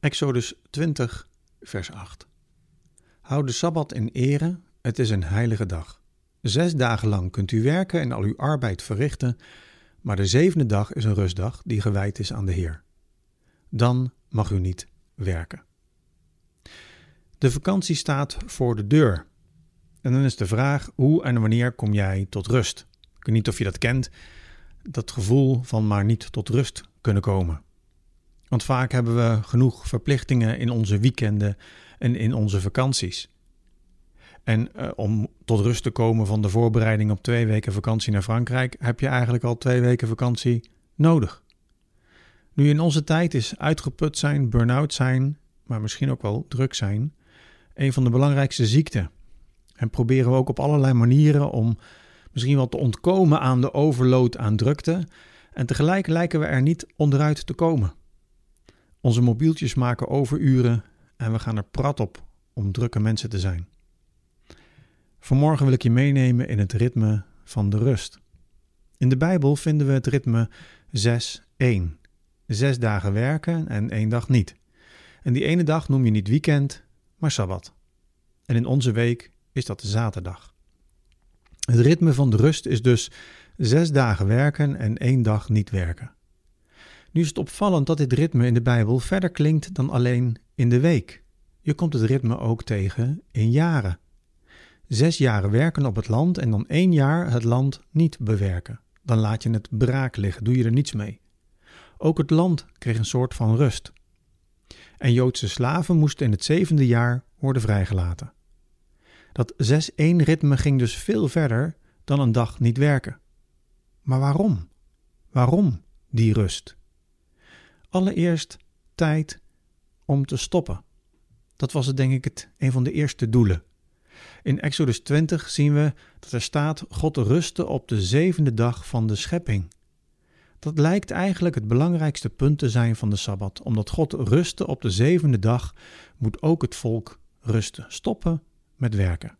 Exodus 20, vers 8. Houd de Sabbat in ere, het is een heilige dag. Zes dagen lang kunt u werken en al uw arbeid verrichten, maar de zevende dag is een rustdag die gewijd is aan de Heer. Dan mag u niet werken. De vakantie staat voor de deur. En dan is de vraag: hoe en wanneer kom jij tot rust? Ik weet niet of je dat kent, dat gevoel van maar niet tot rust kunnen komen. Want vaak hebben we genoeg verplichtingen in onze weekenden en in onze vakanties. En uh, om tot rust te komen van de voorbereiding op twee weken vakantie naar Frankrijk, heb je eigenlijk al twee weken vakantie nodig. Nu in onze tijd is uitgeput zijn, burn-out zijn, maar misschien ook wel druk zijn, een van de belangrijkste ziekten. En proberen we ook op allerlei manieren om misschien wel te ontkomen aan de overload aan drukte. En tegelijk lijken we er niet onderuit te komen. Onze mobieltjes maken overuren en we gaan er prat op om drukke mensen te zijn. Vanmorgen wil ik je meenemen in het ritme van de rust. In de Bijbel vinden we het ritme 6-1. Zes dagen werken en één dag niet. En die ene dag noem je niet weekend, maar sabbat. En in onze week is dat de zaterdag. Het ritme van de rust is dus zes dagen werken en één dag niet werken. Nu is het opvallend dat dit ritme in de Bijbel verder klinkt dan alleen in de week. Je komt het ritme ook tegen in jaren. Zes jaren werken op het land en dan één jaar het land niet bewerken. Dan laat je het braak liggen, doe je er niets mee. Ook het land kreeg een soort van rust. En Joodse slaven moesten in het zevende jaar worden vrijgelaten. Dat 6-1 ritme ging dus veel verder dan een dag niet werken. Maar waarom? Waarom die rust? Allereerst tijd om te stoppen. Dat was het denk ik het, een van de eerste doelen. In Exodus 20 zien we dat er staat: God rustte op de zevende dag van de schepping. Dat lijkt eigenlijk het belangrijkste punt te zijn van de sabbat. Omdat God rustte op de zevende dag, moet ook het volk rusten, stoppen met werken.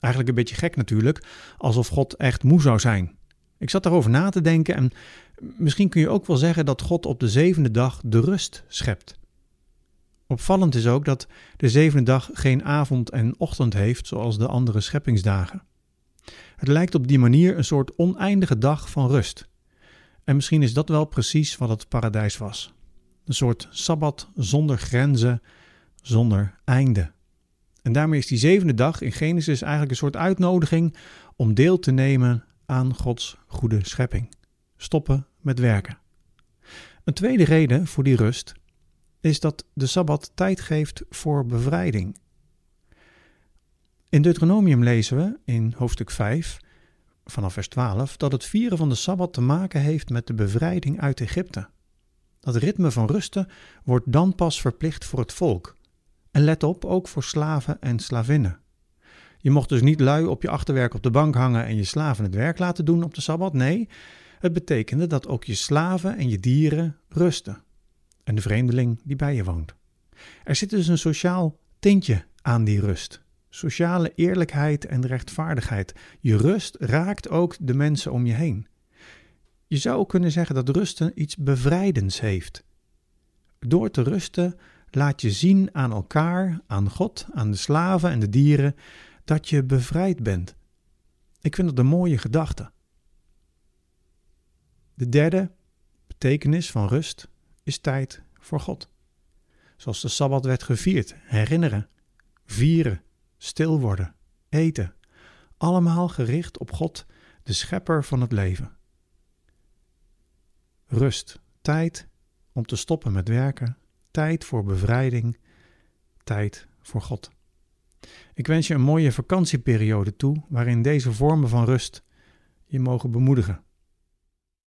Eigenlijk een beetje gek natuurlijk, alsof God echt moe zou zijn. Ik zat daarover na te denken en misschien kun je ook wel zeggen dat God op de zevende dag de rust schept. Opvallend is ook dat de zevende dag geen avond en ochtend heeft zoals de andere scheppingsdagen. Het lijkt op die manier een soort oneindige dag van rust. En misschien is dat wel precies wat het paradijs was. Een soort sabbat zonder grenzen, zonder einde. En daarmee is die zevende dag in Genesis eigenlijk een soort uitnodiging om deel te nemen aan Gods goede schepping. Stoppen met werken. Een tweede reden voor die rust is dat de Sabbat tijd geeft voor bevrijding. In Deuteronomium lezen we in hoofdstuk 5 vanaf vers 12 dat het vieren van de Sabbat te maken heeft met de bevrijding uit Egypte. Dat ritme van rusten wordt dan pas verplicht voor het volk. En let op, ook voor slaven en slavinnen. Je mocht dus niet lui op je achterwerk op de bank hangen en je slaven het werk laten doen op de Sabbat. Nee, het betekende dat ook je slaven en je dieren rusten. En de vreemdeling die bij je woont. Er zit dus een sociaal tintje aan die rust. Sociale eerlijkheid en rechtvaardigheid. Je rust raakt ook de mensen om je heen. Je zou kunnen zeggen dat rusten iets bevrijdends heeft. Door te rusten laat je zien aan elkaar, aan God, aan de slaven en de dieren, dat je bevrijd bent. Ik vind dat een mooie gedachte. De derde betekenis van rust is tijd voor God. Zoals de Sabbat werd gevierd, herinneren, vieren, stil worden, eten. Allemaal gericht op God, de schepper van het leven. Rust, tijd om te stoppen met werken, tijd voor bevrijding, tijd voor God. Ik wens je een mooie vakantieperiode toe waarin deze vormen van rust je mogen bemoedigen.